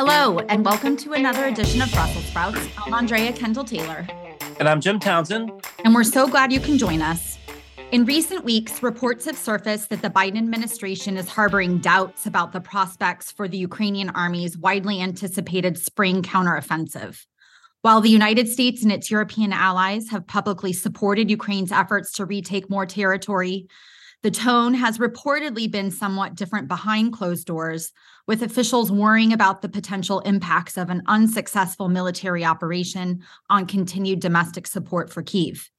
Hello, and welcome to another edition of Brussels Sprouts. I'm Andrea Kendall Taylor. And I'm Jim Townsend. And we're so glad you can join us. In recent weeks, reports have surfaced that the Biden administration is harboring doubts about the prospects for the Ukrainian army's widely anticipated spring counteroffensive. While the United States and its European allies have publicly supported Ukraine's efforts to retake more territory, the tone has reportedly been somewhat different behind closed doors, with officials worrying about the potential impacts of an unsuccessful military operation on continued domestic support for Kiev.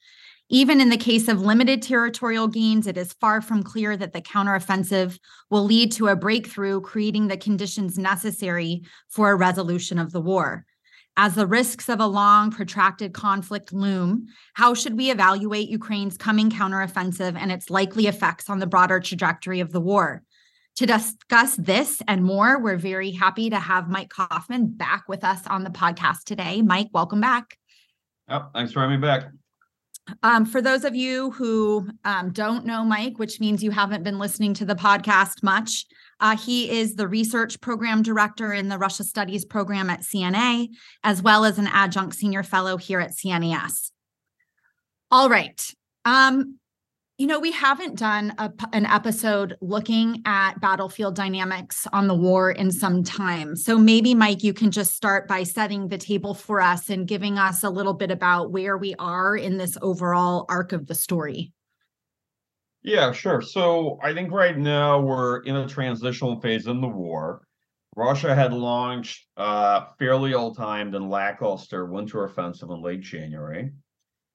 Even in the case of limited territorial gains, it is far from clear that the counteroffensive will lead to a breakthrough, creating the conditions necessary for a resolution of the war. As the risks of a long, protracted conflict loom, how should we evaluate Ukraine's coming counteroffensive and its likely effects on the broader trajectory of the war? To discuss this and more, we're very happy to have Mike Kofman back with us on the podcast today. Mike, welcome back. Yep, thanks for having me back. Um, for those of you who um, don't know Mike, which means you haven't been listening to the podcast much, uh, he is the research program director in the Russia Studies program at CNA, as well as an adjunct senior fellow here at CNAS. All right. Um, you know, we haven't done a, an episode looking at battlefield dynamics on the war in some time. So maybe, Mike, you can just start by setting the table for us and giving us a little bit about where we are in this overall arc of the story. Yeah, sure. So I think right now we're in a transitional phase in the war. Russia had launched uh, fairly ill-timed and lackluster winter offensive in late January.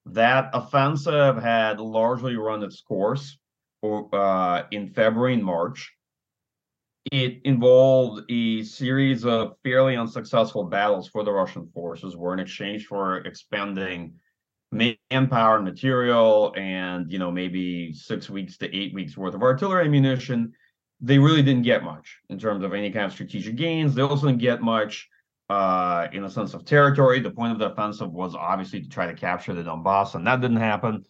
That offensive had largely run its course uh, in February and March. It involved a series of fairly unsuccessful battles for the Russian forces, where in exchange for expending manpower and material and you know maybe six weeks to eight weeks worth of artillery ammunition, they really didn't get much in terms of any kind of strategic gains. They also didn't get much uh, in a sense of territory. The point of the offensive was obviously to try to capture the Donbass, and that didn't happen.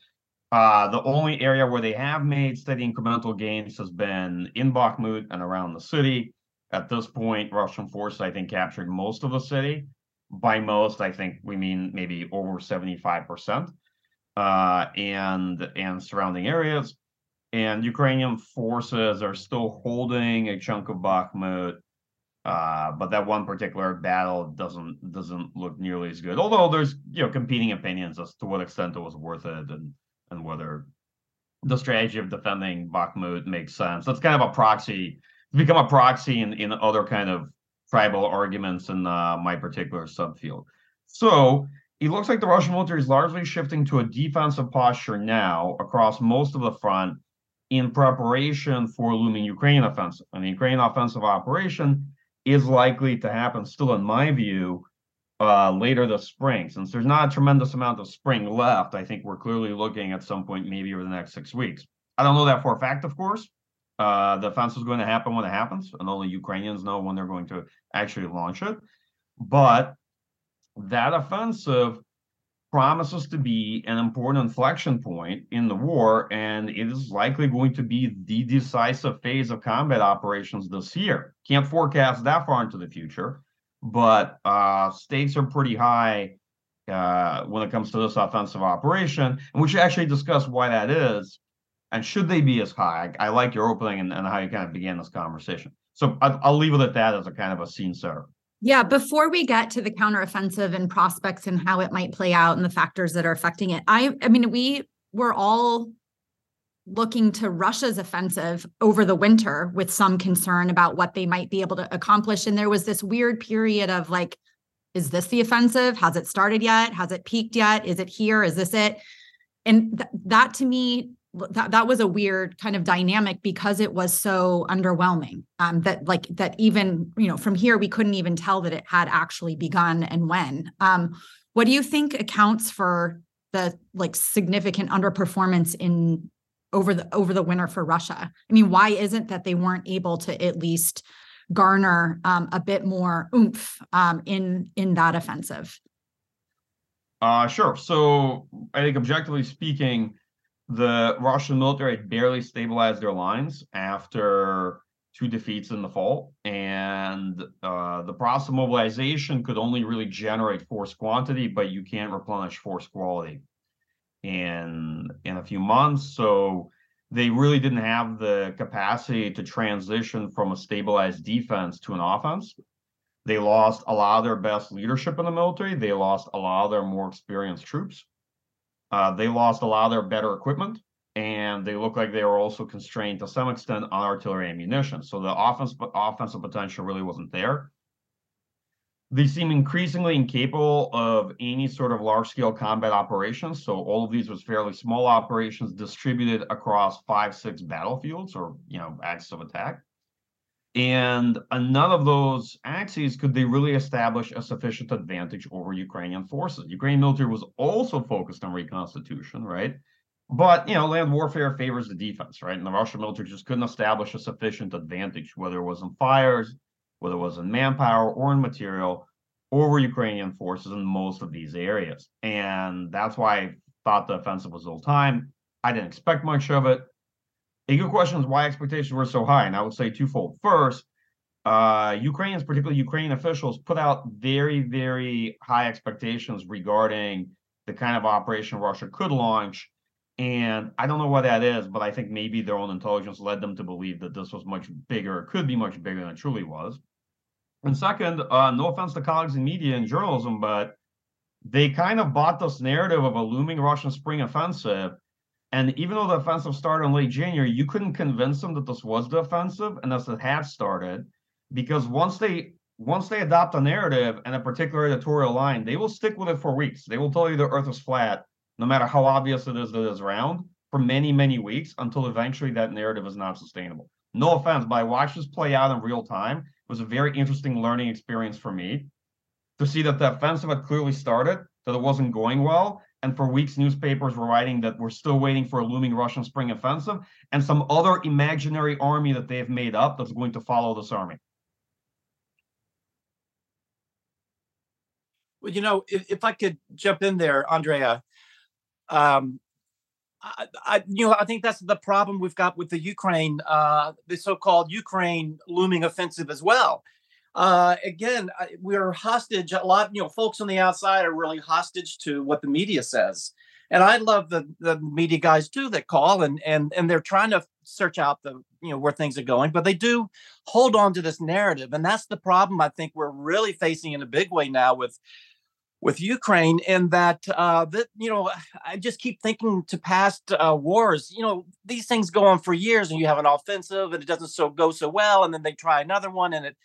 Uh, the only area where they have made steady incremental gains has been in Bakhmut and around the city. At this point, Russian forces, I think, captured most of the city. By most, I think we mean maybe over 75%, uh, and and surrounding areas. And Ukrainian forces are still holding a chunk of Bakhmut uh, but that one particular battle doesn't doesn't look nearly as good. Although there's you know competing opinions as to what extent it was worth it and and whether the strategy of defending Bakhmut makes sense. That's kind of a proxy. It's become a proxy in in other kind of tribal arguments in uh, my particular subfield. So it looks like the Russian military is largely shifting to a defensive posture now across most of the front in preparation for looming Ukrainian offensive. And the Ukrainian offensive operation is likely to happen still in my view uh, later this spring since there's not a tremendous amount of spring left i think we're clearly looking at some point maybe over the next six weeks i don't know that for a fact of course uh, the offensive is going to happen when it happens and only ukrainians know when they're going to actually launch it but that offensive promises to be an important inflection point in the war, and it is likely going to be the decisive phase of combat operations this year. Can't forecast that far into the future, but uh, stakes are pretty high uh, when it comes to this offensive operation, and we should actually discuss why that is, and should they be as high. I, I like your opening and, and, how you kind of began this conversation. So I, I'll leave it at that as a kind of a scene setter. Yeah, before we get to the counteroffensive and prospects and how it might play out and the factors that are affecting it, I I mean we were all looking to Russia's offensive over the winter with some concern about what they might be able to accomplish and there was this weird period of like is this the offensive? Has it started yet? Has it peaked yet? Is it here? Is this it? And th- that to me that that was a weird kind of dynamic because it was so underwhelming um, that like that even you know from here we couldn't even tell that it had actually begun and when. Um, what do you think accounts for the like significant underperformance in over the over the winter for russia? I mean why isn't that they weren't able to at least garner um, a bit more oomph um, in in that offensive? Uh sure. So i think objectively speaking the Russian military had barely stabilized their lines after two defeats in the fall, and uh, the process of mobilization could only really generate force quantity, but you can't replenish force quality in in a few months. So they really didn't have the capacity to transition from a stabilized defense to an offense. They lost a lot of their best leadership in the military. They lost a lot of their more experienced troops. Uh, they lost a lot of their better equipment and they look like they were also constrained to some extent on artillery ammunition. So the offense, offensive potential really wasn't there. They seem increasingly incapable of any sort of large-scale combat operations. So all of these was fairly small operations distributed across five, six battlefields or you know axes of attack. And none of those axes could they really establish a sufficient advantage over Ukrainian forces. Ukrainian military was also focused on reconstitution, right? But you know, land warfare favors the defense, right? And the Russian military just couldn't establish a sufficient advantage, whether it was in fires, whether it was in manpower or in material, over Ukrainian forces in most of these areas. And that's why I thought the offensive was ill time. I didn't expect much of it. A good question is why expectations were so high. And I would say twofold. First, uh, Ukrainians, particularly Ukrainian officials, put out very, very high expectations regarding the kind of operation Russia could launch and I don't know what that is, but I think maybe their own intelligence led them to believe that this was much bigger, could be much bigger than it truly was. And second, uh, no offense to colleagues in media and journalism, but they kind of bought this narrative of a looming Russian spring offensive. And even though the offensive started in late January, you couldn't convince them that this was the offensive and that it had started, because once they once they adopt a narrative and a particular editorial line, they will stick with it for weeks. They will tell you the Earth is flat no matter how obvious it is that it's round, for many, many weeks until eventually that narrative is not sustainable. No offense, but I watched this play out in real time. It was a very interesting learning experience for me to see that the offensive had clearly started, that it wasn't going well. And for weeks, newspapers were writing that we're still waiting for a looming Russian spring offensive and some other imaginary army that they've made up that's going to follow this army. Well, you know, if, if I could jump in there, Andrea, um, I, I, you know, I think that's the problem we've got with the Ukraine, uh, the so-called Ukraine looming offensive as well. Uh, again, we're hostage. A lot, you know, folks on the outside are really hostage to what the media says, and I love the the media guys too that call and and and they're trying to search out the you know where things are going, but they do hold on to this narrative, and that's the problem I think we're really facing in a big way now with with Ukraine, In that uh, that you know, I just keep thinking to past uh, wars. You know, these things go on for years, and you have an offensive, and it doesn't so go so well, and then they try another one, and it,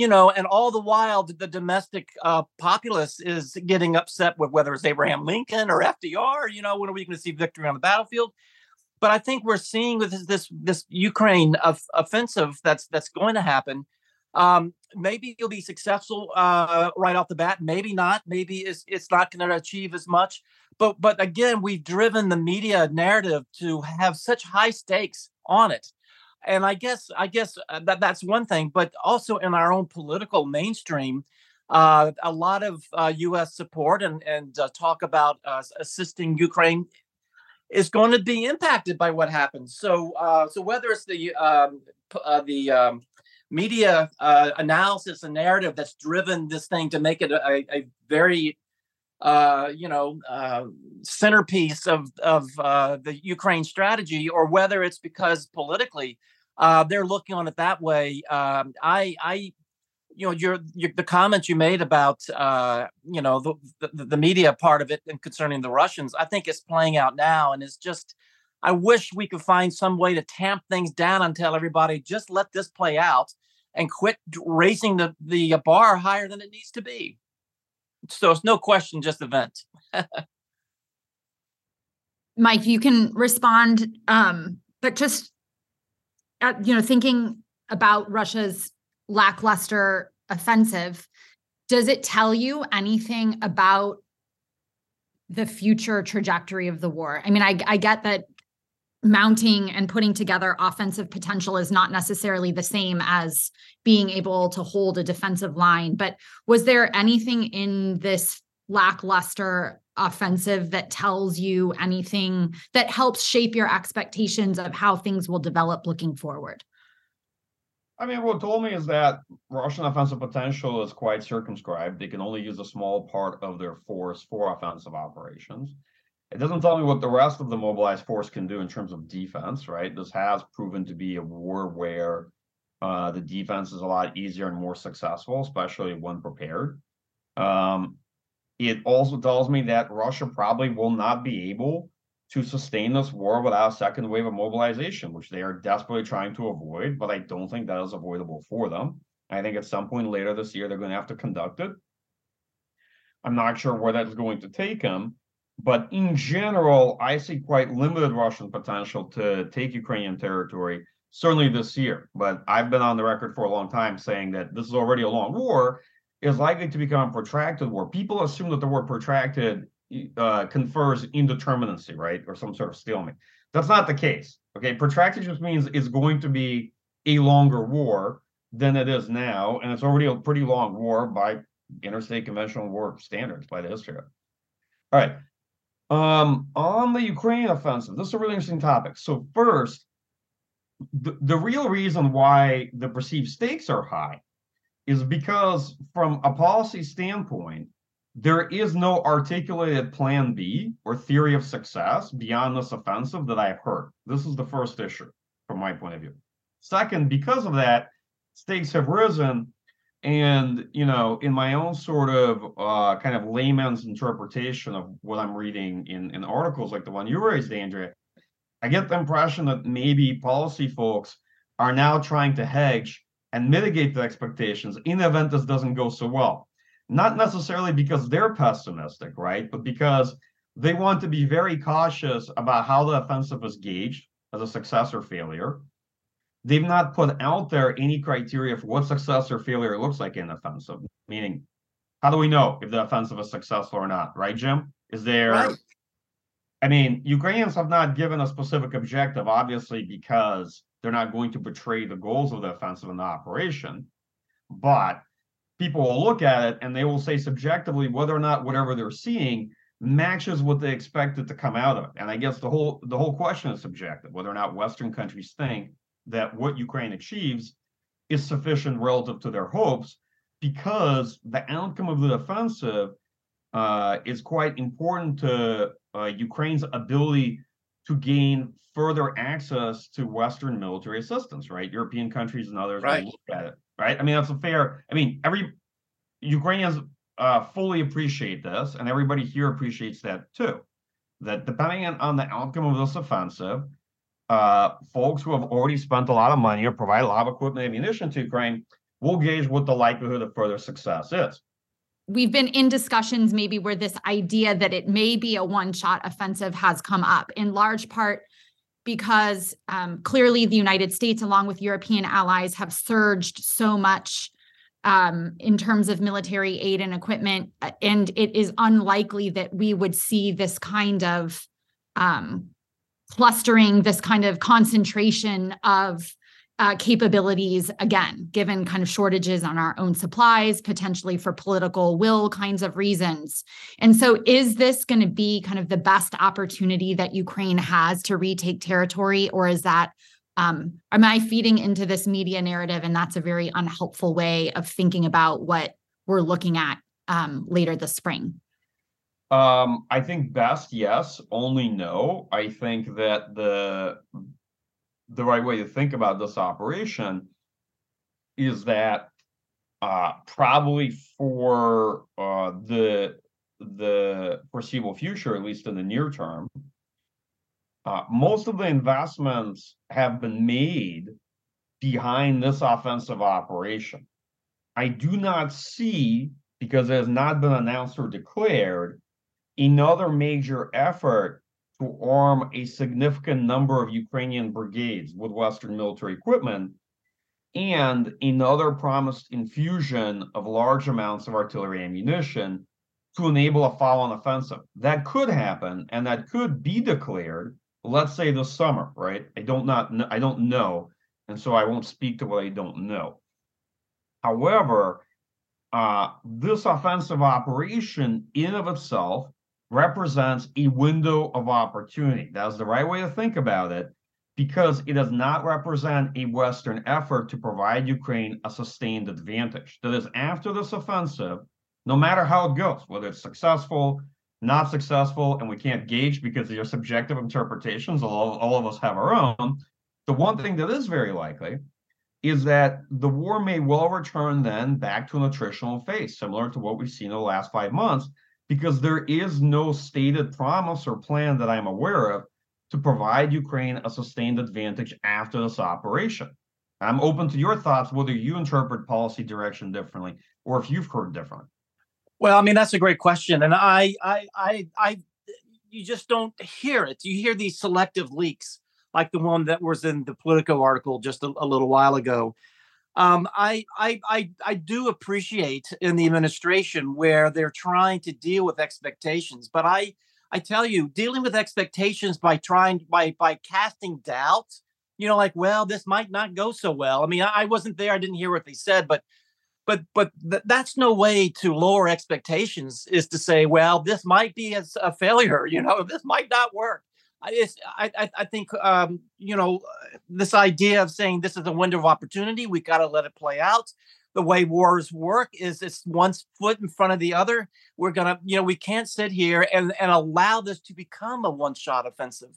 you know, and all the while the domestic uh, populace is getting upset with whether it's Abraham Lincoln or FDR. You know, when are we going to see victory on the battlefield? But I think we're seeing with this this, this Ukraine of, offensive that's that's going to happen um, maybe you'll be successful uh, right off the bat. Maybe not. Maybe it's it's not going to achieve as much. But but again, we've driven the media narrative to have such high stakes on it, and I guess I guess uh, that that's one thing. But also in our own political mainstream, uh, a lot of uh, U.S. support and and uh, talk about uh, assisting Ukraine is going to be impacted by what happens. So uh, so whether it's the um, the um, media uh, analysis and narrative that's driven this thing to make it a, a very uh, you know uh, centerpiece of of uh, the Ukraine strategy, or whether it's because politically uh, they're looking on it that way. Um, I I you know your, your the comments you made about uh, you know the, the, the media part of it and concerning the Russians, I think it's playing out now, and it's just. I wish we could find some way to tamp things down and tell everybody just let this play out and quit raising the the bar higher than it needs to be. So it's no question, just event. Mike, you can respond, um, but just at, you know, thinking about Russia's lackluster offensive, does it tell you anything about the future trajectory of the war? I mean, I, I get that mounting and putting together offensive potential is not necessarily the same as being able to hold a defensive line. But was there anything in this lackluster offensive that tells you anything that helps shape your expectations of how things will develop looking forward? I mean, what told me is that Russian offensive potential is quite circumscribed. They can only use a small part of their force for offensive operations. It doesn't tell me what the rest of the mobilized force can do in terms of defense, right? This has proven to be a war where uh, the defense is a lot easier and more successful, especially when prepared. Um, it also tells me that Russia probably will not be able to sustain this war without a second wave of mobilization, which they are desperately trying to avoid, but I don't think that is avoidable for them. I think at some point later this year, they're going to have to conduct it. I'm not sure where that is going to take them, but in general, I see quite limited Russian potential to take Ukrainian territory, certainly this year. But I've been on the record for a long time saying that this is already a long war, is likely to become a protracted war. People assume that the word protracted uh, confers indeterminacy, right, or some sort of stalemate. That's not the case. Okay, protracted just means it's going to be a longer war than it is now, and it's already a pretty long war by interstate conventional war standards by the history of it. All right. Um, on the Ukraine offensive, this is a really interesting topic. So first, the, the real reason why the perceived stakes are high is because from a policy standpoint, there is no articulated plan B or theory of success beyond this offensive that I've heard. This is the first issue from my point of view. Second, because of that, stakes have risen. And, you know, in my own sort of uh, kind of layman's interpretation of what I'm reading in, in articles like the one you raised, Andrea, I get the impression that maybe policy folks are now trying to hedge and mitigate the expectations in the event this doesn't go so well not necessarily because they're pessimistic, right? But because they want to be very cautious about how the offensive is gauged as a success or failure. They've not put out there any criteria for what success or failure looks like in offensive, meaning how do we know if the offensive is successful or not, right, Jim? Is there right. I mean, Ukrainians have not given a specific objective, obviously, because they're not going to betray the goals of the offensive and the operation. But people will look at it and they will say subjectively whether or not whatever they're seeing matches what they expected to come out of it. And I guess the whole the whole question is subjective, whether or not Western countries think that what Ukraine achieves is sufficient relative to their hopes, because the outcome of the offensive uh, is quite important to uh, Ukraine's ability to gain further access to Western military assistance, right? European countries and others right. look at it right? I mean, that's a fair. I mean, every Ukrainians uh, fully appreciate this, and everybody here appreciates that too. That depending on, on the outcome of this offensive, uh, folks who have already spent a lot of money or provide a lot of equipment and ammunition to Ukraine will gauge what the likelihood of further success is. We've been in discussions maybe where this idea that it may be a one shot offensive has come up in large part because um, clearly the United States, along with European allies, have surged so much um, in terms of military aid and equipment. Uh, and it is unlikely that we would see this kind of um, clustering, this kind of concentration of uh, capabilities again, given kind of shortages on our own supplies, potentially for political will kinds of reasons. And so, is this going to be kind of the best opportunity that Ukraine has to retake territory, or is that? Um, am I feeding into this media narrative? And that's a very unhelpful way of thinking about what we're looking at um, later this spring. Um, I think best, yes, only no. I think that the the right way to think about this operation is that uh, probably for uh, the the foreseeable future, at least in the near term, uh, most of the investments have been made behind this offensive operation. I do not see, because it has not been announced or declared, another major effort to arm a significant number of Ukrainian brigades with Western military equipment and another promised infusion of large amounts of artillery ammunition to enable a follow-on offensive. That could happen and that could be declared, let's say this summer, right? I don't not I don't know, and so I won't speak to what I don't know. However, uh, this offensive operation in of itself represents a window of opportunity. That's the right way to think about it because it does not represent a Western effort to provide Ukraine a sustained advantage. That is, after this offensive, no matter how it goes, whether it's successful, not successful, and we can't gauge because these are subjective interpretations, all, all of us have our own. The one thing that is very likely is that the war may well return then back to an attritional phase, similar to what we've seen in the last five months, because there is no stated promise or plan that I'm aware of to provide Ukraine a sustained advantage after this operation. I'm open to your thoughts, whether you interpret policy direction differently or if you've heard differently. Well, I mean that's a great question, and I, I, I, I, you just don't hear it. You hear these selective leaks, like the one that was in the Politico article just a, a little while ago. Um, I, I, I, I do appreciate in the administration where they're trying to deal with expectations, but I, I tell you, dealing with expectations by trying by by casting doubt, you know, like, well, this might not go so well. I mean, I, I wasn't there, I didn't hear what they said, but but but th- that's no way to lower expectations is to say well this might be a, a failure you know this might not work I, I, I think um, you know this idea of saying this is a window of opportunity we got to let it play out. The way wars work is it's one foot in front of the other. We're gonna you know we can't sit here and and allow this to become a one shot offensive.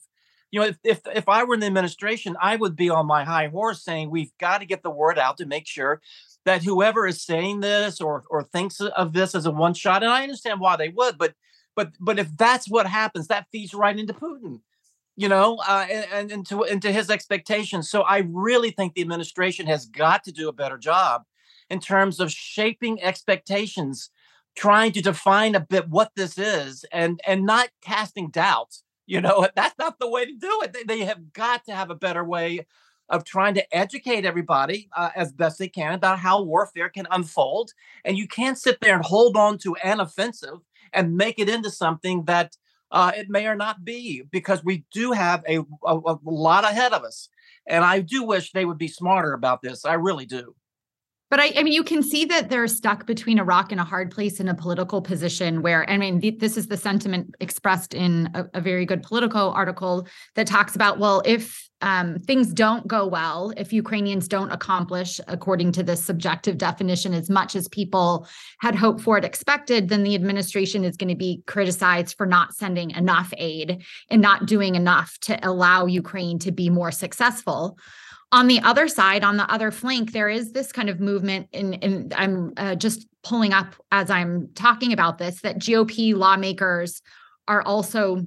You know if, if if i were in the administration i would be on my high horse saying we've got to get the word out to make sure that whoever is saying this or or thinks of this as a one shot, and I understand why they would, but but but if that's what happens, that feeds right into Putin, you know, uh, and, into into his expectations. So I really think the administration has got to do a better job in terms of shaping expectations, trying to define a bit what this is, and and not casting doubts. You know, that's not the way to do it. They, they have got to have a better way of trying to educate everybody uh, as best they can about how warfare can unfold. And you can't sit there and hold on to an offensive and make it into something that uh, it may or not be, because we do have a, a, a lot ahead of us. And I do wish they would be smarter about this. I really do. But I, I, mean, you can see that they're stuck between a rock and a hard place in a political position where, I mean, th- this is the sentiment expressed in a, a, very good Politico article that talks about, well, if um, things don't go well, if Ukrainians don't accomplish, according to this subjective definition, as much as people had hoped for and expected, then the administration is going to be criticized for not sending enough aid and not doing enough to allow Ukraine to be more successful on the other side, on the other flank, there is this kind of movement, and, I'm uh, just pulling up as I'm talking about this that GOP lawmakers are also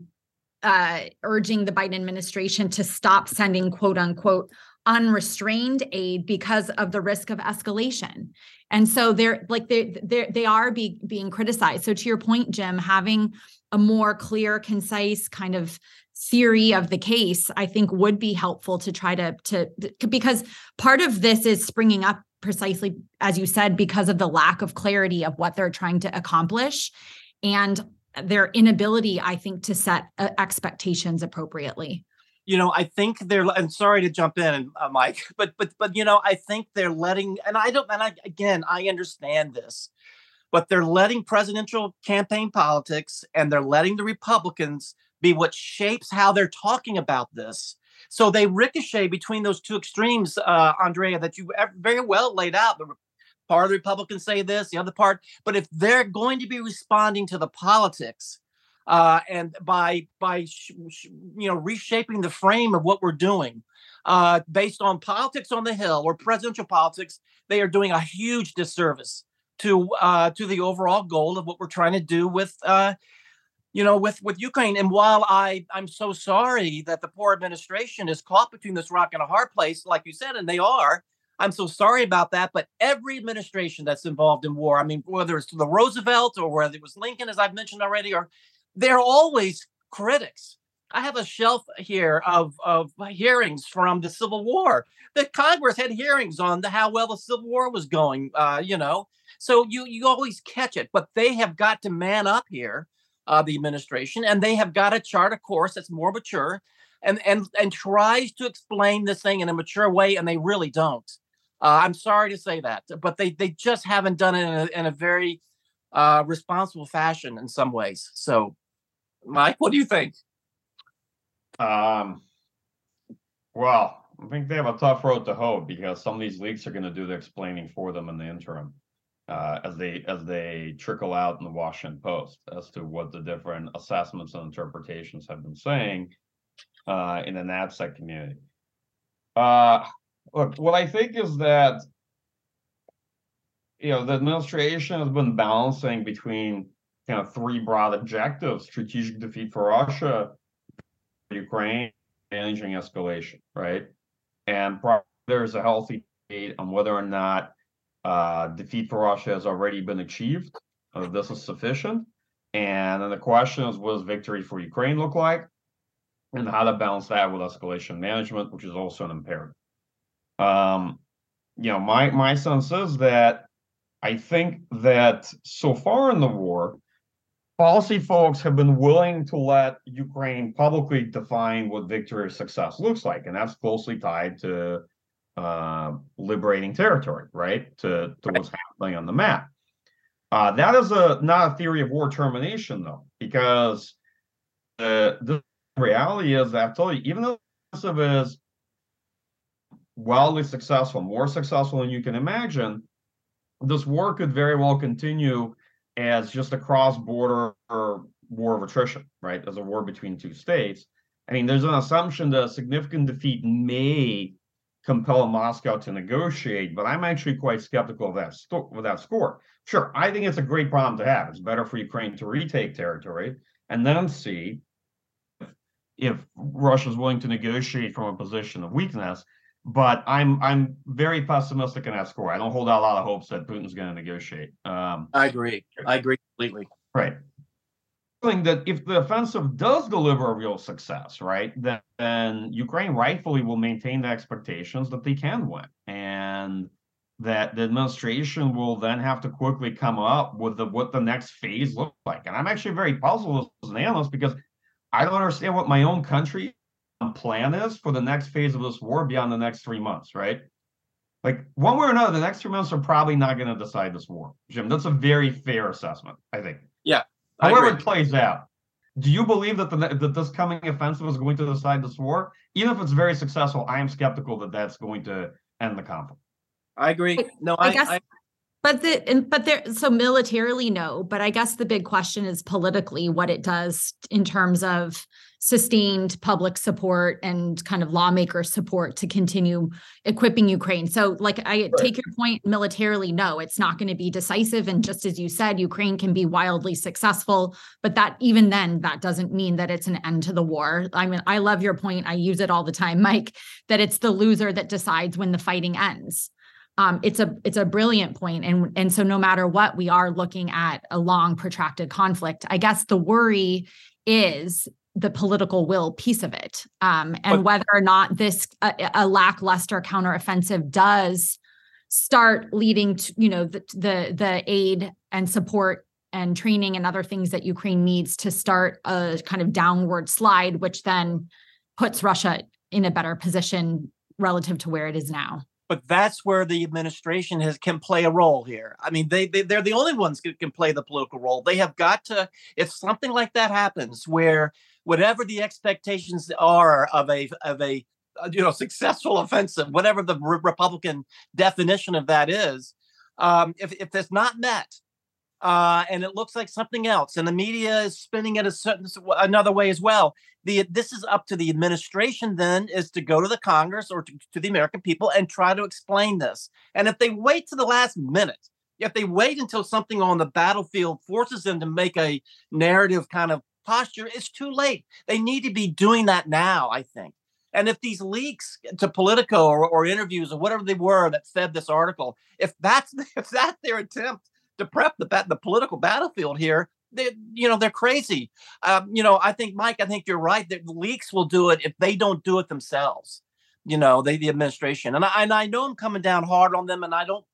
uh, urging the Biden administration to stop sending quote unquote unrestrained aid because of the risk of escalation. And so they're like they they they are be, being criticized. So to your point, Jim, having a more clear, concise kind of theory of the case i think would be helpful to try to to because part of this is springing up precisely as you said because of the lack of clarity of what they're trying to accomplish and their inability i think to set uh, expectations appropriately. You know i think they're and sorry to jump in uh, mike but but but you know i think they're letting and i don't and i again i understand this but they're letting presidential campaign politics and they're letting the republicans be what shapes how they're talking about this. So they ricochet between those two extremes, uh, Andrea, that you very well laid out. The part of the Republicans say this, the other part. But if they're going to be responding to the politics, uh, and by by you know reshaping the frame of what we're doing uh, based on politics on the hill or presidential politics, they are doing a huge disservice to uh, to the overall goal of what we're trying to do with uh, you know, with with Ukraine. And while I I'm so sorry that the poor administration is caught between this rock and a hard place, like you said, and they are. I'm so sorry about that. But every administration that's involved in war, I mean, whether it's the Roosevelt or whether it was Lincoln, as I've mentioned already, or they're always critics. I have a shelf here of, of hearings from the Civil War. The Congress had hearings on the, how well the Civil War was going, uh, you know. So you you always catch it, but they have got to man up here uh, the administration, and they have got to chart a course that's more mature and and and tries to explain this thing in a mature way, and they really don't. Uh, I'm sorry to say that, but they they just haven't done it in a, in a very uh, responsible fashion in some ways. So, Mike, what do you think? Um, Well, I think they have a tough road to hoe because some of these leaks are going to do the explaining for them in the interim, uh, as they as they trickle out in the Washington Post as to what the different assessments and interpretations have been saying uh, in the NatSec community. Uh, look, what I think is that you know the administration has been balancing between kind of three broad objectives: strategic defeat for Russia, Ukraine, managing escalation, right? And there's a healthy debate on whether or not uh, defeat for Russia has already been achieved. Uh, this is sufficient. And then the question is, what does victory for Ukraine look like? And how to balance that with escalation management, which is also an imperative. Um, you know, my my sense is that I think that so far in the war, policy folks have been willing to let Ukraine publicly define what victory or success looks like, and that's closely tied to uh, liberating territory, right? To to what's happening on the map. Uh, that is a not a theory of war termination, though, because the the reality is that I told you, even though offensive is wildly successful, more successful than you can imagine, this war could very well continue as just a cross-border war of attrition, right? As a war between two states. I mean, there's an assumption that a significant defeat may compel Moscow to negotiate, but I'm actually quite skeptical of that, sto- of that score. Sure, I think it's a great problem to have. It's better for Ukraine to retake territory and then see if, if Russia's willing to negotiate from a position of weakness. But I'm I'm very pessimistic in that score. I don't hold out a lot of hopes that Putin's going to negotiate. Um, I agree. I agree completely. Right. That if the offensive does deliver a real success, right, then, then Ukraine rightfully will maintain the expectations that they can win, and that the administration will then have to quickly come up with the what the next phase looks like. And I'm actually very puzzled as an analyst because I don't understand what my own country um, plan is for the next phase of this war beyond the next three months, right? Like one way or another, the next three months are probably not going to decide this war. Jim, that's a very fair assessment, I think. Yeah. However it plays out, do you believe that the that this coming offensive is going to decide this war? Even if it's very successful, I am skeptical that that's going to end the conflict. I agree. No, I, I guess, I, but the but there so militarily no, but I guess the big question is politically what it does in terms of sustained public support and kind of lawmaker support to continue equipping Ukraine. So, like, I right. take your point militarily, no, it's not going to be decisive. And just as you said, Ukraine can be wildly successful, but that even then, that doesn't mean that it's an end to the war. I mean, I love your point. I use it all the time, Mike, that it's the loser that decides when the fighting ends. Um, it's a it's a brilliant point. And and so no matter what we are looking at a long protracted conflict. I guess the worry is the political will piece of it um, and but, whether or not this a, a lackluster counteroffensive does start leading to you know the, the the aid and support and training and other things that Ukraine needs to start a kind of downward slide which then puts Russia in a better position relative to where it is now but that's where the administration has can play a role here. I mean, they, they they're the only ones who can play the political role. They have got to. If something like that happens, where whatever the expectations are of a of a uh, you know successful offensive, whatever the re- Republican definition of that is, um, if if it's not met, uh, and it looks like something else, and the media is spinning it a certain another way as well. The this is up to the administration then is to go to the Congress or to, to the American people and try to explain this. And if they wait to the last minute, if they wait until something on the battlefield forces them to make a narrative kind of posture, it's too late. They need to be doing that now, I think. And if these leaks to Politico or, or interviews or whatever they were that fed this article, if that's if that's their attempt to prep the the political battlefield here, they you know they're crazy. Um, you know, I think Mike, I think you're right that leaks will do it if they don't do it themselves. You know, they the administration, and I and I know I'm coming down hard on them, and I don't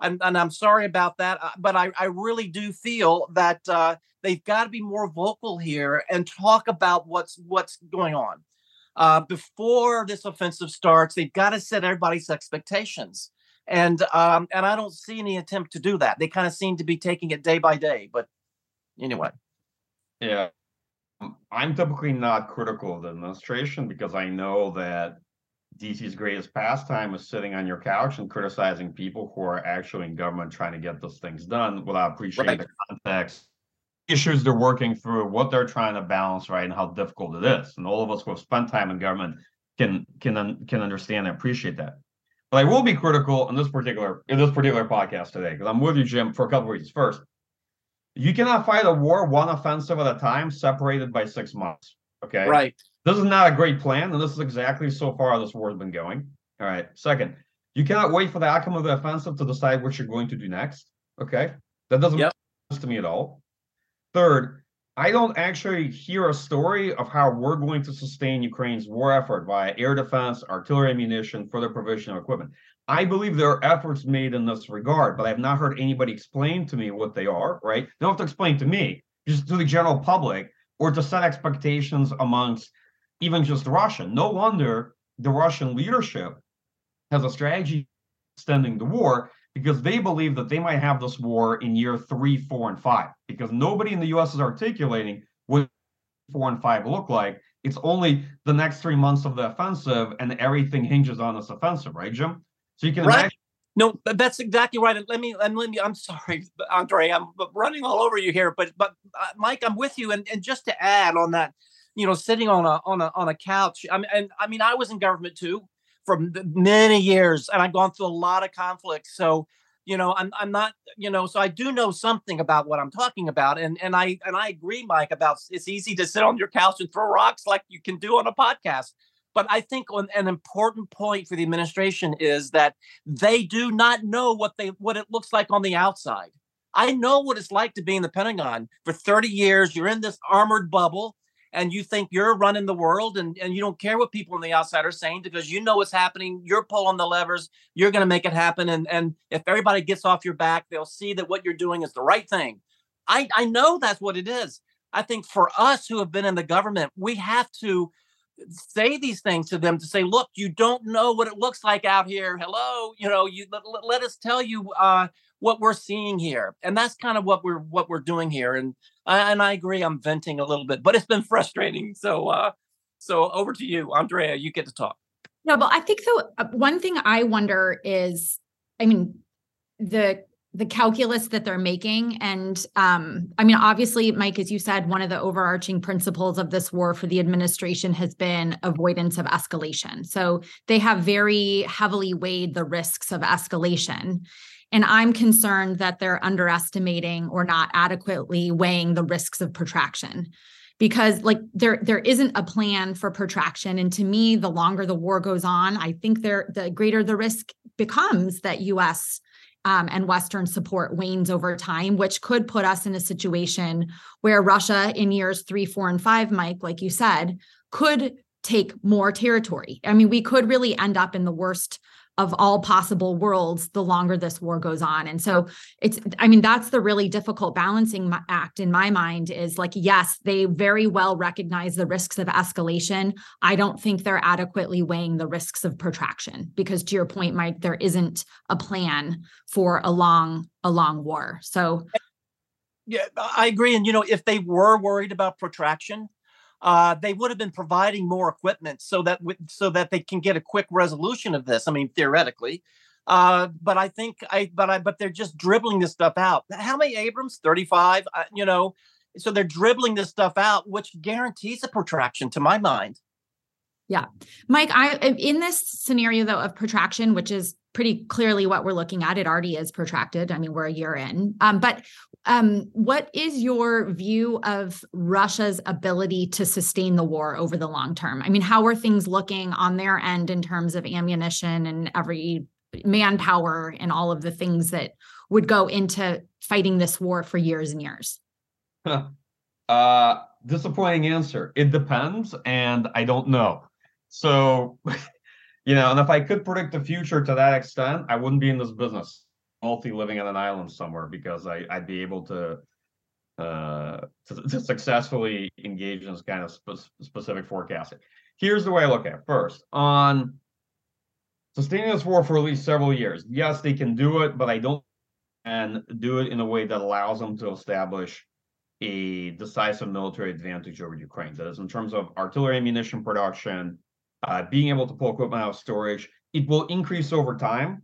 and I'm sorry about that, uh, but I, I really do feel that uh, they've got to be more vocal here and talk about what's what's going on. Uh, before this offensive starts, they've got to set everybody's expectations, and um, and I don't see any attempt to do that. They kind of seem to be taking it day by day. But anyway, yeah, I'm typically not critical of the administration because I know that DC's greatest pastime is sitting on your couch and criticizing people who are actually in government trying to get those things done without appreciating Right. the context, issues they're working through, what they're trying to balance, right, and how difficult it is. And all of us who have spent time in government can can can understand and appreciate that. But I will be critical in this particular in this particular podcast today because I'm with you, Jim, for a couple of reasons. First, you cannot fight a war one offensive at a time, separated by six months. Okay, Right. this is not a great plan, and this is exactly so far this war has been going. All right. Second, you cannot wait for the outcome of the offensive to decide what you're going to do next. Okay, that doesn't Yep. make sense to me at all. Third, I don't actually hear a story of how we're going to sustain Ukraine's war effort via air defense, artillery ammunition, further provision of equipment. I believe there are efforts made in this regard, but I've not heard anybody explain to me what they are, right? They don't have to explain to me, just to the general public, or to set expectations amongst even just Russia. No wonder the Russian leadership has a strategy extending the war because they believe that they might have this war in year three, four, and five. Because nobody in the US is articulating what four and five look like. It's only the next three months of the offensive, and everything hinges on this offensive, right, Jim? So you can Right. imagine. No, that's exactly right. And let me, and let me. I'm sorry, Andre. I'm running all over you here, but but uh, Mike, I'm with you. And and just to add on that, you know, sitting on a on a on a couch. I mean, and I mean, I was in government too for many years, and I've gone through a lot of conflicts. So you know, I'm I'm not, you know, so I do know something about what I'm talking about, and and I and I agree, Mike, about it's easy to sit on your couch and throw rocks like you can do on a podcast. But I think on, an important point for the administration is that they do not know what they what it looks like on the outside. I know what it's like to be in the Pentagon for 30 years. You're in this armored bubble and you think you're running the world and, and you don't care what people on the outside are saying because you know what's happening. You're pulling the levers, you're gonna make it happen. And and if everybody gets off your back, they'll see that what you're doing is the right thing. I, I know that's what it is. I think for us who have been in the government, we have to say these things to them to say, look, you don't know what it looks like out here. Hello, you know, you let- let us tell you uh, what we're seeing here, and that's kind of what we're what we're doing here. And And I agree, I'm venting a little bit, but it's been frustrating. So, uh, so over to you, Andrea. You get to talk. No, but I think though uh, one thing I wonder is, I mean, the the calculus that they're making, and um, I mean, obviously, Mike, as you said, one of the overarching principles of this war for the administration has been avoidance of escalation. So they have very heavily weighed the risks of escalation. And I'm concerned that they're underestimating or not adequately weighing the risks of protraction. Because like there there isn't a plan for protraction. And to me the longer the war goes on i think there the greater the risk becomes that us um, and western support wanes over time which could put us in a situation where russia in years three four and five mike like you said could take more territory. I mean we could really end up in the worst of all possible worlds the longer this war goes on. And so it's i mean that's the really difficult balancing act in my mind is like yes they very well recognize the risks of escalation. I don't think they're adequately weighing the risks of protraction because to your point mike there isn't a plan for a long a long war. So Yeah, I agree. And you know, if they were worried about protraction, uh, they would have been providing more equipment so that w- so that they can get a quick resolution of this. I mean, theoretically, uh, but I think I but I but they're just dribbling this stuff out. How many Abrams? Thirty five. Uh, you know, so they're dribbling this stuff out, which guarantees a protraction, to my mind. Yeah, Mike, I in this scenario though of protraction, which is pretty clearly what we're looking at, it already is protracted. I mean, we're a year in. Um, but um, what is your view of Russia's ability to sustain the war over the long term? I mean, how are things looking on their end in terms of ammunition and every manpower and all of the things that would go into fighting this war for years and years? Uh, disappointing answer. It depends, and I don't know. So, you know, and if I could predict the future to that extent, I wouldn't be in this business, multi living on an island somewhere, because I, I'd be able to, uh, to, to successfully engage in this kind of spe- specific forecasting. Here's the way I look at it. First, on sustaining this war for at least several years. Yes, they can do it, but I don't and do it in a way that allows them to establish a decisive military advantage over Ukraine. That is, in terms of artillery ammunition production, uh, being able to pull equipment out of storage. It will increase over time.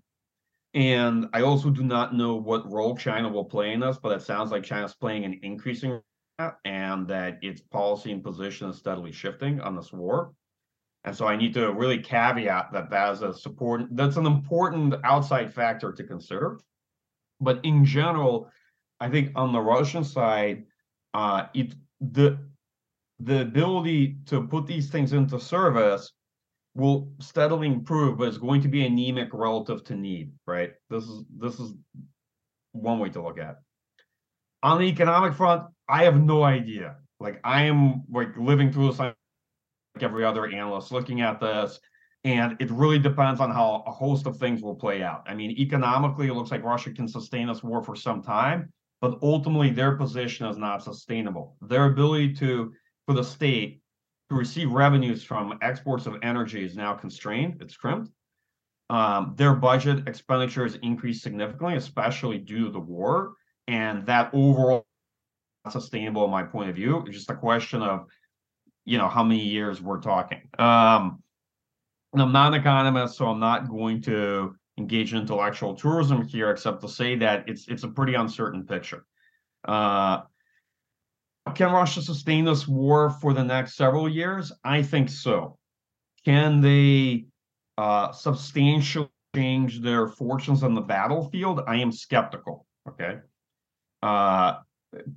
And I also do not know what role China will play in this, but it sounds like China's playing an increasing role and that its policy and position is steadily shifting on this war. And so I need to really caveat that that is a support that's an important outside factor to consider. But in general, I think on the Russian side, uh, it the the ability to put these things into service will steadily improve, but it's going to be anemic relative to need, right? This is this is one way to look at. It. On the economic front, I have no idea. Like I am like living through this like every other analyst looking at this. And it really depends on how a host of things will play out. I mean, economically, it looks like Russia can sustain this war for some time, but ultimately their position is not sustainable. Their ability to, for the state, to receive revenues from exports of energy is now constrained, it's crimped. Um, their budget expenditures increased significantly, especially due to the war. And that overall not sustainable in my point of view. It's just a question of, you know, how many years we're talking. Um, I'm not an economist, so I'm not going to engage in intellectual tourism here, except to say that it's it's a pretty uncertain picture. Uh, can Russia sustain this war for the next several years? I think so. Can they uh, substantially change their fortunes on the battlefield? I am skeptical. Okay. Uh,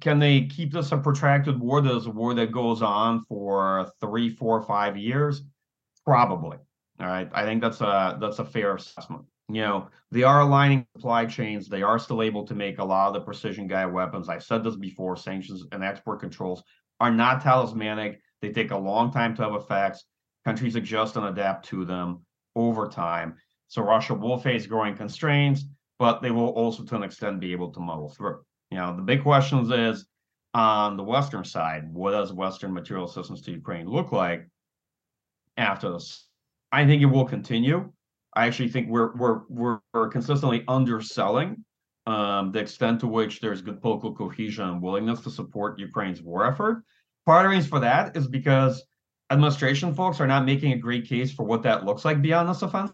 can they keep this a protracted war that is a war that goes on for three, four, five years? Probably. All right. I think that's a that's a fair assessment. You know, they are aligning supply chains. They are still able to make a lot of the precision guided weapons. I've said this before, sanctions and export controls are not talismanic. They take a long time to have effects. Countries adjust and adapt to them over time. So Russia will face growing constraints, but they will also to an extent be able to muddle through. You know, the big questions is on the Western side, what does Western material assistance to Ukraine look like after this? I think it will continue. I actually think we're we're we're, consistently underselling um, the extent to which there's good political cohesion and willingness to support Ukraine's war effort. Part of the reason for that is because administration folks are not making a great case for what that looks like beyond this offense.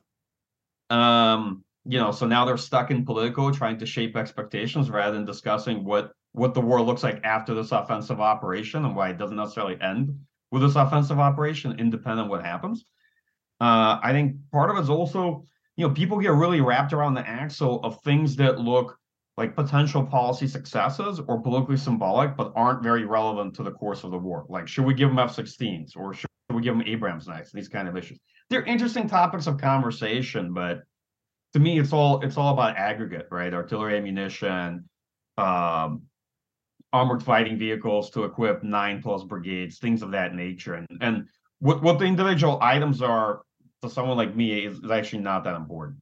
Um, you know, so now they're stuck in Politico trying to shape expectations rather than discussing what what the war looks like after this offensive operation and why it doesn't necessarily end with this offensive operation, independent of what happens. Uh, I think part of it's also, you know, people get really wrapped around the axle of things that look like potential policy successes or politically symbolic, but aren't very relevant to the course of the war. Like, should we give them F-16s or should we give them Abrams next? These kind of issues. They're interesting topics of conversation, but to me, it's all it's all about aggregate, right? Artillery ammunition, um, armored fighting vehicles to equip nine plus brigades, things of that nature. And and what what the individual items are to someone like me is, is actually not that important.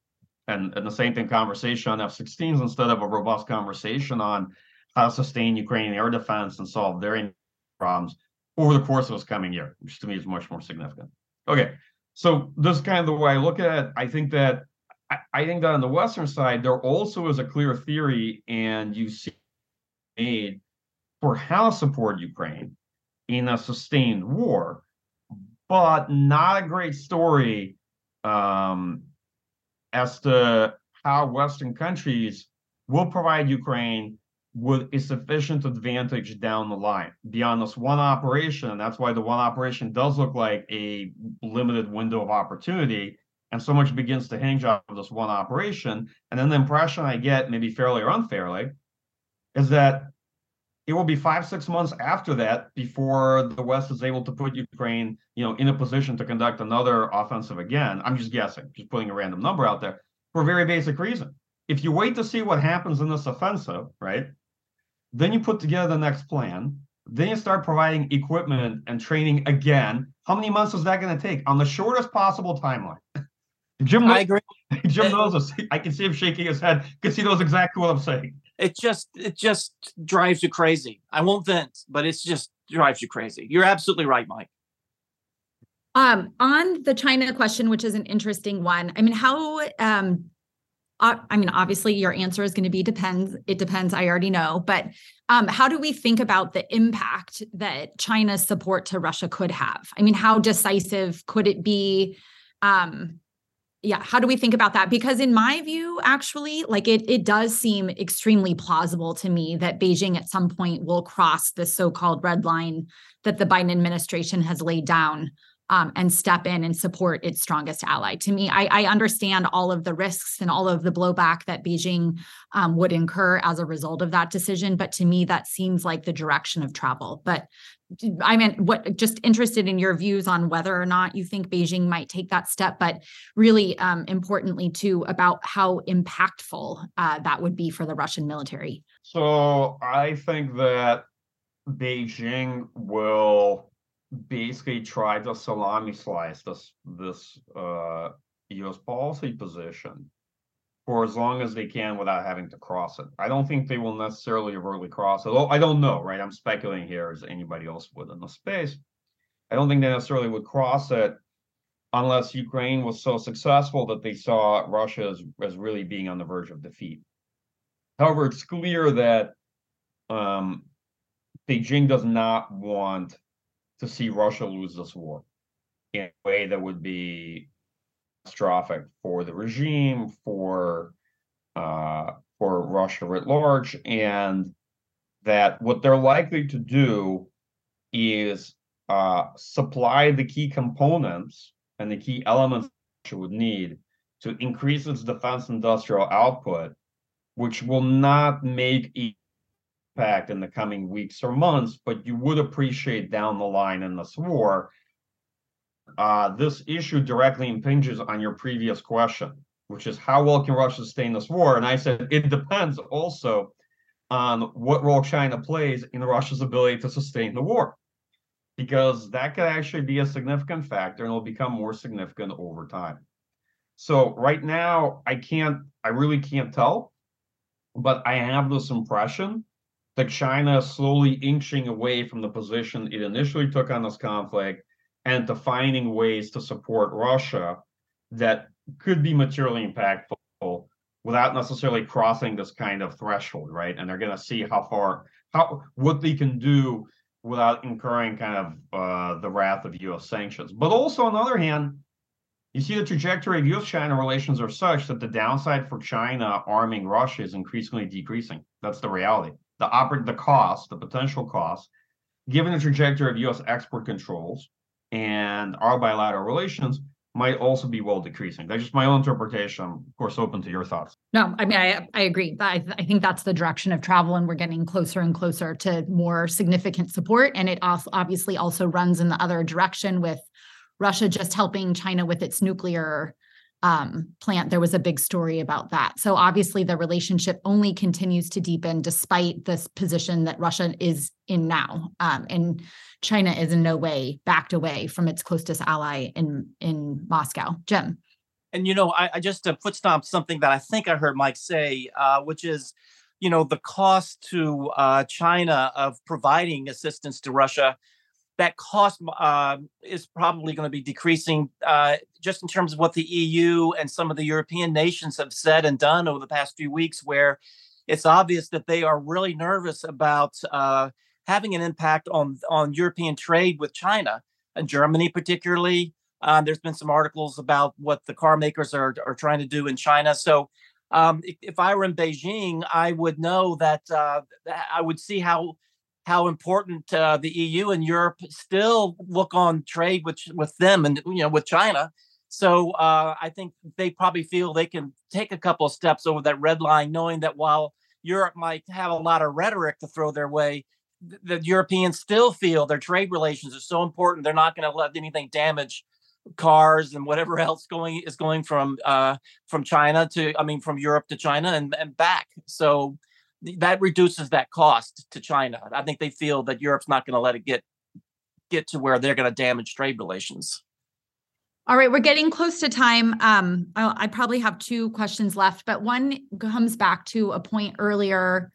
And and the same thing conversation on F-16s instead of a robust conversation on how to sustain Ukrainian air defense and solve their problems over the course of this coming year, which to me is much more significant. Okay, so this is kind of the way I look at it. I think that I, think that on the Western side, there also is a clear theory, and you see made for how to support Ukraine in a sustained war, but not a great story um, as to how Western countries will provide Ukraine with a sufficient advantage down the line beyond this one operation. And that's why the one operation does look like a limited window of opportunity and so much begins to hinge of this one operation. And then the impression I get, maybe fairly or unfairly, is that it will be five, six months after that before the West is able to put Ukraine, you know, in a position to conduct another offensive again. I'm just guessing, just putting a random number out there for a very basic reason. If you wait to see what happens in this offensive, right, then you put together the next plan. Then you start providing equipment and training again. How many months is that going to take on the shortest possible timeline? Jim, I agree. Jim knows us. I can see him shaking his head because he knows exactly what I'm saying. It just it just drives you crazy. I won't vent, but it's just drives you crazy. You're absolutely right, Mike. Um, on the China question, which is an interesting one. I mean, how um I mean, obviously, your answer is going to be depends. It depends. I already know. But um, how do we think about the impact that China's support to Russia could have? I mean, how decisive could it be? Um, yeah, how do we think about that? Because in my view, actually, like it, it does seem extremely plausible to me that Beijing at some point will cross the so-called red line that the Biden administration has laid down um, and step in and support its strongest ally. To me, I, I, understand all of the risks and all of the blowback that Beijing um, would incur as a result of that decision. But to me, that seems like the direction of travel. But I mean, what just interested in your views on whether or not you think Beijing might take that step, but really um, importantly, too, about how impactful uh, that would be for the Russian military. So I think that Beijing will basically try to salami slice this this uh, U.S. policy position for as long as they can without having to cross it. I don't think they will necessarily overtly cross it. Although I don't know, right? I'm speculating here as anybody else would in the space. I don't think they necessarily would cross it unless Ukraine was so successful that they saw Russia as, as really being on the verge of defeat. However, it's clear that um, Beijing does not want to see Russia lose this war in a way that would be catastrophic for the regime, for uh, for Russia at large, and that what they're likely to do is uh, supply the key components and the key elements Russia would need to increase its defense industrial output, which will not make impact in the coming weeks or months, but you would appreciate down the line in this war. Uh, this issue directly impinges on your previous question, which is how well can Russia sustain this war? And I said it depends also on what role China plays in Russia's ability to sustain the war, because that could actually be a significant factor and will become more significant over time. So right now, I can't, I really can't tell, but I have this impression that China is slowly inching away from the position it initially took on this conflict and to finding ways to support Russia that could be materially impactful without necessarily crossing this kind of threshold, right? And they're going to see how far, how what they can do without incurring kind of uh, the wrath of U.S. sanctions. But also, on the other hand, you see the trajectory of U.S.-China relations are such that the downside for China arming Russia is increasingly decreasing. That's the reality the oper- the cost, the potential cost, given the trajectory of U.S. export controls and our bilateral relations, might also be well decreasing. That's just my own interpretation. Of course, open to your thoughts. No, I mean, I, I agree. I, I think that's the direction of travel, and we're getting closer and closer to more significant support. And it also obviously also runs in the other direction with Russia just helping China with its nuclear um, plant, there was a big story about that. So obviously, the relationship only continues to deepen despite this position that Russia is in now, um, and China is in no way backed away from its closest ally in in Moscow. Jim. And you know, I, I just uh, foot stomp something that I think I heard Mike say, uh, which is, you know, the cost to uh, China of providing assistance to Russia that cost uh, is probably going to be decreasing uh, just in terms of what the EU and some of the European nations have said and done over the past few weeks, where it's obvious that they are really nervous about uh, having an impact on on European trade with China and Germany, particularly. Uh, there's been some articles about what the car makers are are trying to do in China. So. Um, if, if, I were in Beijing, I would know that uh, I would see how how important uh, the EU and Europe still look on trade with with them and you know with China. So uh, I think they probably feel they can take a couple of steps over that red line, knowing that while Europe might have a lot of rhetoric to throw their way, the Europeans still feel their trade relations are so important. They're not going to let anything damage cars and whatever else going is going from uh, from China to I mean from Europe to China and, and back. So that reduces that cost to China. I think they feel that Europe's not going to let it get get to where they're going to damage trade relations. All right, we're getting close to time. Um, I, I probably have two questions left, but one comes back to a point earlier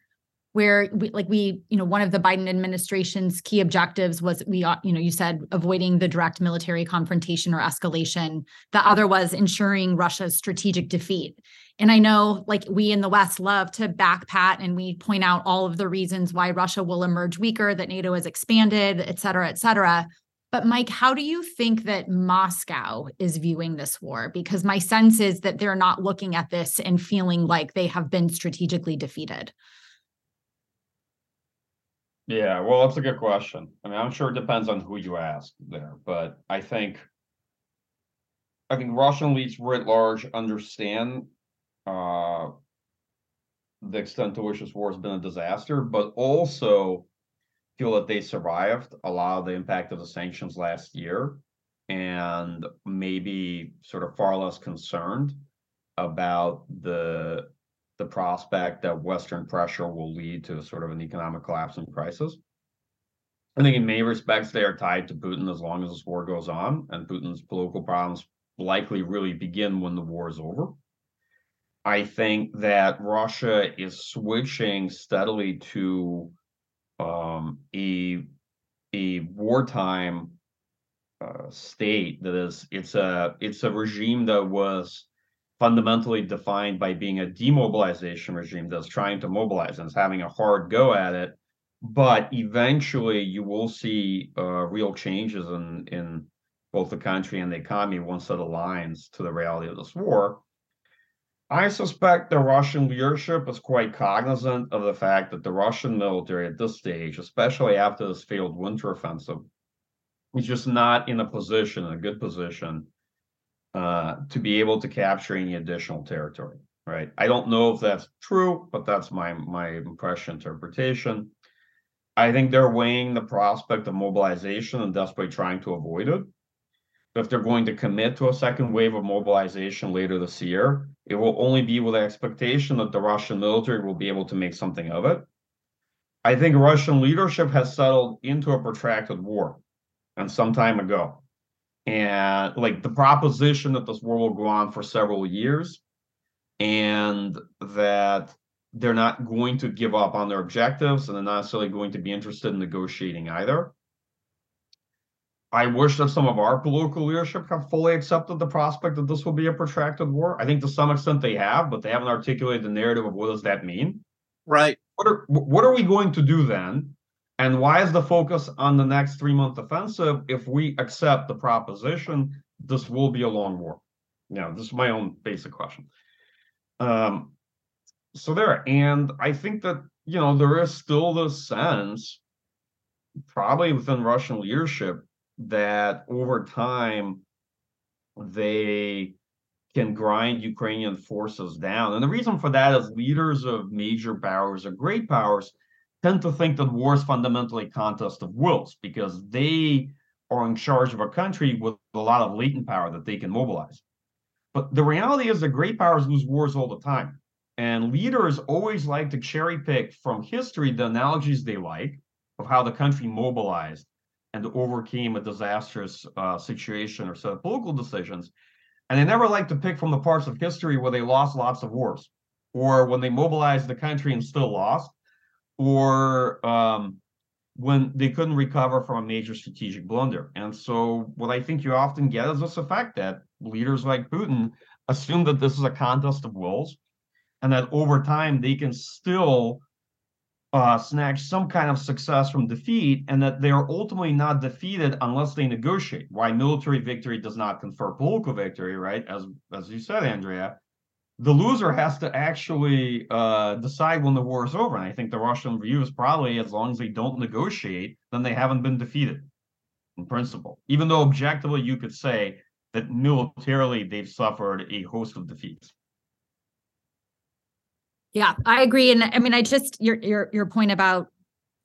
where we like we you know one of the biden administration's key objectives was we uh, you know you said avoiding the direct military confrontation or escalation. The other was ensuring russia's strategic defeat. And i know like we in the west love to backpat and we point out all of the reasons why russia will emerge weaker that nato has expanded et cetera et cetera. But mike how do you think that moscow is viewing this war? Because my sense is that they're not looking at this and feeling like they have been strategically defeated Yeah, well, that's a good question. I mean, I'm sure it depends on who you ask there, but I think I think Russian elites writ large understand uh the extent to which this war has been a disaster, but also feel that they survived a lot of the impact of the sanctions last year and maybe sort of far less concerned about the the prospect that Western pressure will lead to sort of an economic collapse and crisis. I think in many respects they are tied to Putin as long as this war goes on, and Putin's political problems likely really begin when the war is over. I think that Russia is switching steadily to um, a a wartime uh, state that is it's a it's a regime that was fundamentally defined by being a demobilization regime that's trying to mobilize and is having a hard go at it. But eventually, you will see uh, real changes in in both the country and the economy once it aligns to the reality of this war. I suspect the Russian leadership is quite cognizant of the fact that the Russian military at this stage, especially after this failed winter offensive, is just not in a position, a good position, uh, to be able to capture any additional territory. Right. I don't know if that's true, but that's my my impression interpretation. I think they're weighing the prospect of mobilization and desperately trying to avoid it. If they're going to commit to a second wave of mobilization later this year, it will only be with the expectation that the Russian military will be able to make something of it. I think Russian leadership has settled into a protracted war and some time ago and like the proposition that this war will go on for several years and that they're not going to give up on their objectives and they're not necessarily going to be interested in negotiating either. I wish that some of our political leadership have fully accepted the prospect that this will be a protracted war. I think to some extent they have, but they haven't articulated the narrative of what does that mean. Right. What are what are we going to do then and why is the focus on the next three month offensive if we accept the proposition this will be a long war? Know, this is my own basic question. Um, so there, and I think that you know there is still the sense, probably within Russian leadership, that over time they can grind Ukrainian forces down. And the reason for that is leaders of major powers or great powers tend to think that war is fundamentally a contest of wills because they are in charge of a country with a lot of latent power that they can mobilize. But the reality is that great powers lose wars all the time. And leaders always like to cherry pick from history the analogies they like of how the country mobilized and overcame a disastrous uh, situation or set of political decisions. And they never like to pick from the parts of history where they lost lots of wars or when they mobilized the country and still lost or um, when they couldn't recover from a major strategic blunder. And so, what I think you often get is this effect that leaders like Putin assume that this is a contest of wills, and that over time they can still uh, snatch some kind of success from defeat, and that they are ultimately not defeated unless they negotiate. Why military victory does not confer political victory, right? As as you said, Andrea, the loser has to actually uh, decide when the war is over. And I think the Russian view is probably as long as they don't negotiate, then they haven't been defeated in principle. Even though objectively you could say that militarily they've suffered a host of defeats. Yeah, I agree. And I mean, I just your your your point about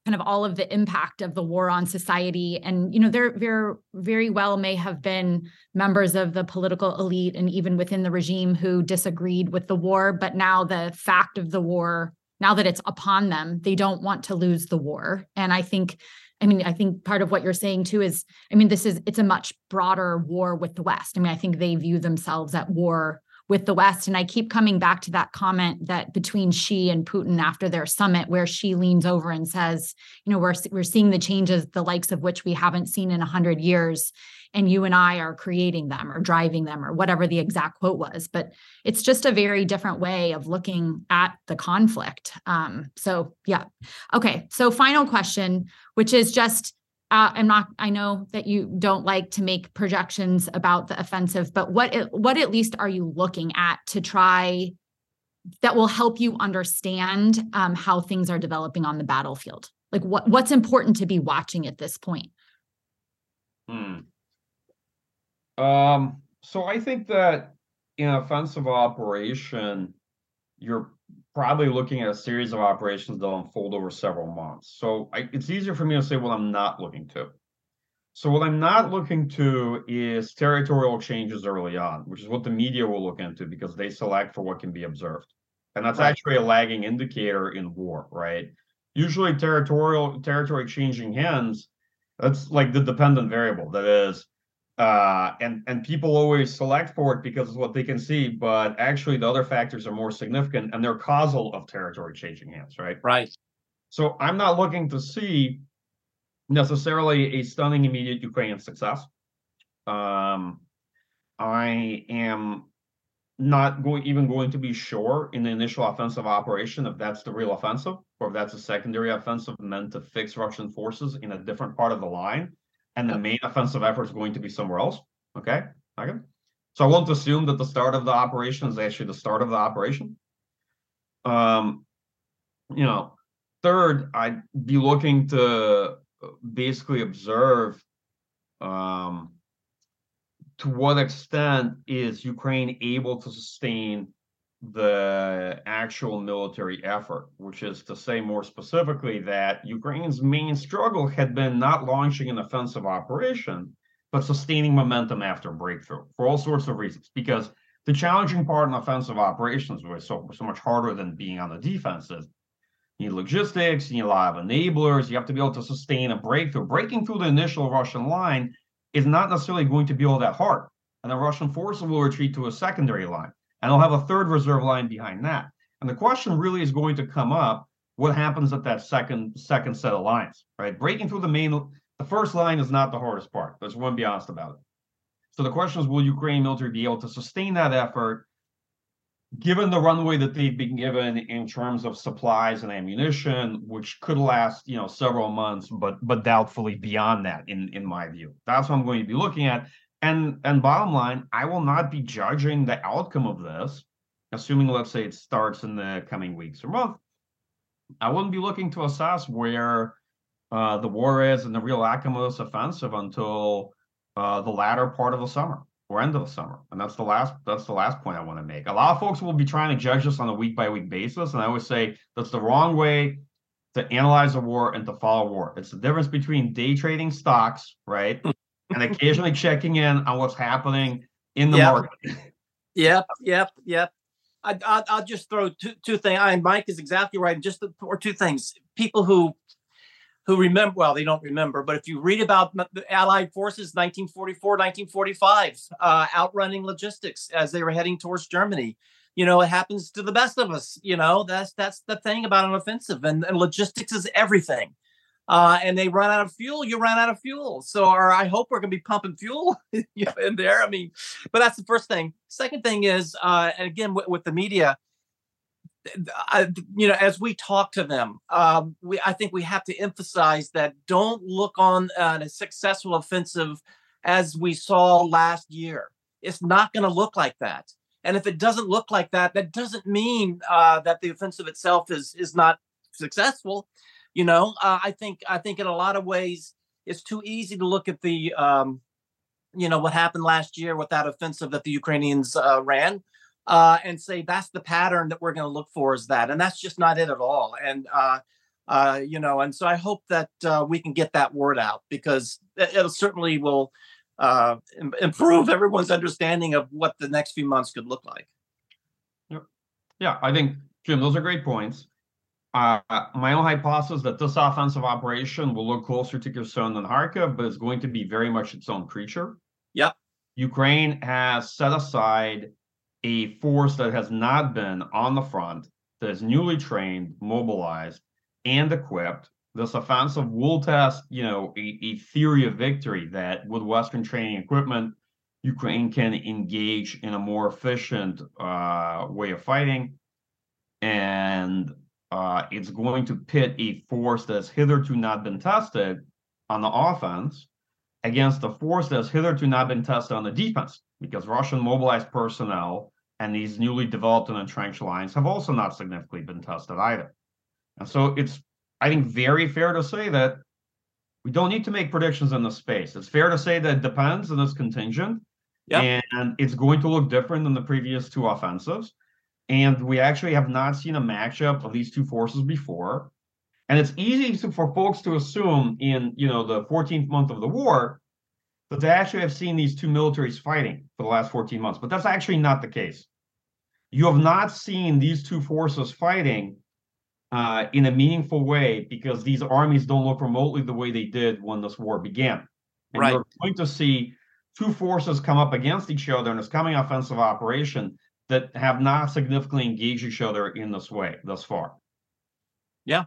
kind of all of the impact of the war on society. And you know there very very well may have been members of the political elite and even within the regime who disagreed with the war. But now the fact of the war now that it's upon them they don't want to lose the war. And i think I mean, I think part of what you're saying too is, I mean, this is it's a much broader war with the West. I mean, I think they view themselves at war with the West. And I keep coming back to that comment that between Xi and Putin after their summit, where Xi leans over and says, you know, we're we're seeing the changes, the likes of which we haven't seen in a hundred years, and you and I are creating them or driving them or whatever the exact quote was. But it's just a very different way of looking at the conflict. Um, so yeah, okay. So final question, which is just uh, I'm not. I know that you don't like to make projections about the offensive, but what what at least are you looking at to try that will help you understand um, how things are developing on the battlefield? Like what what's important to be watching at this point? Hmm. Um. So I think that in offensive operation, you're probably looking at a series of operations that'll unfold over several months. So I, it's easier for me to say what I'm not looking to. So what I'm not looking to is territorial changes early on, which is what the media will look into because they select for what can be observed. And that's right. actually a lagging indicator in war, right? Usually territorial territory changing hands, that's like the dependent variable. That is, uh, and and people always select for it because it's what they can see, but actually the other factors are more significant and they're causal of territory changing hands, right? Right. So I'm not looking to see necessarily a stunning immediate Ukrainian success. Um, I am not going even going to be sure in the initial offensive operation if that's the real offensive or if that's a secondary offensive meant to fix Russian forces in a different part of the line and the main offensive effort is going to be somewhere else. Okay. Okay. So I won't assume that the start of the operation is actually the start of the operation. Um, you know, third, I'd be looking to basically observe um, to what extent is Ukraine able to sustain the actual military effort, which is to say more specifically that Ukraine's main struggle had been not launching an offensive operation, but sustaining momentum after breakthrough for all sorts of reasons. Because the challenging part in offensive operations was so, so much harder than being on the defensive. You need logistics, you need a lot of enablers, you have to be able to sustain a breakthrough. Breaking through the initial Russian line is not necessarily going to be all that hard. And the Russian forces will retreat to a secondary line and they'll have a third reserve line behind that. And the question really is going to come up: what happens at that second second set of lines, right? Breaking through the main, the first line is not the hardest part. Let's one be honest about it. So the question is, will Ukraine military be able to sustain that effort, given the runway that they've been given in terms of supplies and ammunition, which could last, you know, several months, but but doubtfully beyond that, in in my view. That's what I'm going to be looking at. And and bottom line, I will not be judging the outcome of this, assuming let's say it starts in the coming weeks or month. I wouldn't be looking to assess where uh, the war is and the real outcome of this offensive until uh, the latter part of the summer or end of the summer. And that's the last that's the last point I want to make. A lot of folks will be trying to judge this on a week by week basis, and I always say that's the wrong way to analyze a war and to follow war. It's the difference between day trading stocks, right? And occasionally checking in on what's happening in the yep. market. Yep, yep, yep. I, I, I'll just throw two two things. I, Mike is exactly right. Just the, or two things. People who who remember well they don't remember but if you read about the allied forces 1944 1945 uh, outrunning logistics as they were heading towards germany you know it happens to the best of us you know that's that's the thing about an offensive and, and logistics is everything uh, and they run out of fuel, you run out of fuel. So, I hope we're going to be pumping fuel in there. I mean, but that's the first thing. Second thing is, uh, and again with, with the media, I, you know, as we talk to them, um, we I think we have to emphasize that don't look on uh, a successful offensive as we saw last year. It's not going to look like that. And if it doesn't look like that, that doesn't mean uh, that the offensive itself is is not successful. You know, uh, I think I think in a lot of ways it's too easy to look at the um, you know what happened last year with that offensive that the Ukrainians uh, ran uh, and say that's the pattern that we're going to look for is that, and that's just not it at all. And uh, uh, you know, and so I hope that uh, we can get that word out because it, certainly will uh, improve everyone's understanding of what the next few months could look like. Yeah, I think Jim, those are great points. Uh, my own hypothesis that this offensive operation will look closer to Kherson than Kharkiv, but it's going to be very much its own creature. Yep. Ukraine has set aside a force that has not been on the front, that is newly trained, mobilized, and equipped. This offensive will test, you know, a, a theory of victory that with Western training equipment, Ukraine can engage in a more efficient uh, way of fighting. And uh, it's going to pit a force that's hitherto not been tested on the offense against a force that's hitherto not been tested on the defense, because Russian mobilized personnel and these newly developed and entrenched lines have also not significantly been tested either. And so it's, I think, very fair to say that we don't need to make predictions in this space. It's fair to say that it depends and it's contingent. Yep. And it's going to look different than the previous two offensives. And we actually have not seen a matchup of these two forces before. And it's easy to, for folks to assume in you know the 14th month of the war that they actually have seen these two militaries fighting for the last 14 months, but that's actually not the case. You have not seen these two forces fighting uh, in a meaningful way because these armies don't look remotely the way they did when this war began. And right. you're going to see two forces come up against each other in this coming offensive operation that have not significantly engaged each other in this way thus far. Yeah.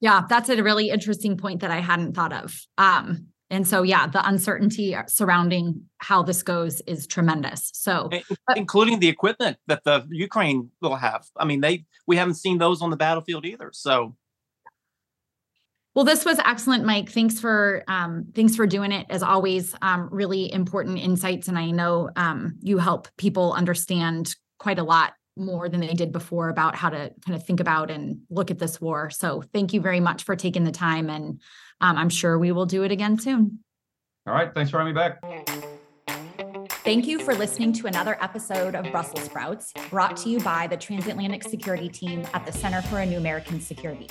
Yeah, that's a really interesting point that I hadn't thought of. Um, and so, yeah, the uncertainty surrounding how this goes is tremendous. So, including the equipment that the Ukraine will have. I mean, they we haven't seen those on the battlefield either. So, well, this was excellent, Mike. Thanks for um, thanks for doing it as always. Um, really important insights, and I know um, you help people understand quite a lot more than they did before about how to kind of think about and look at this war. So, thank you very much for taking the time, and um, I'm sure we will do it again soon. All right, thanks for having me back. Thank you for listening to another episode of Brussels Sprouts, brought to you by the Transatlantic Security Team at the Center for a New American Security.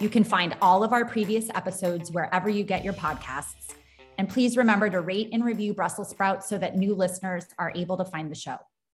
You can find all of our previous episodes wherever you get your podcasts. And please remember to rate and review Brussels sprouts so that new listeners are able to find the show.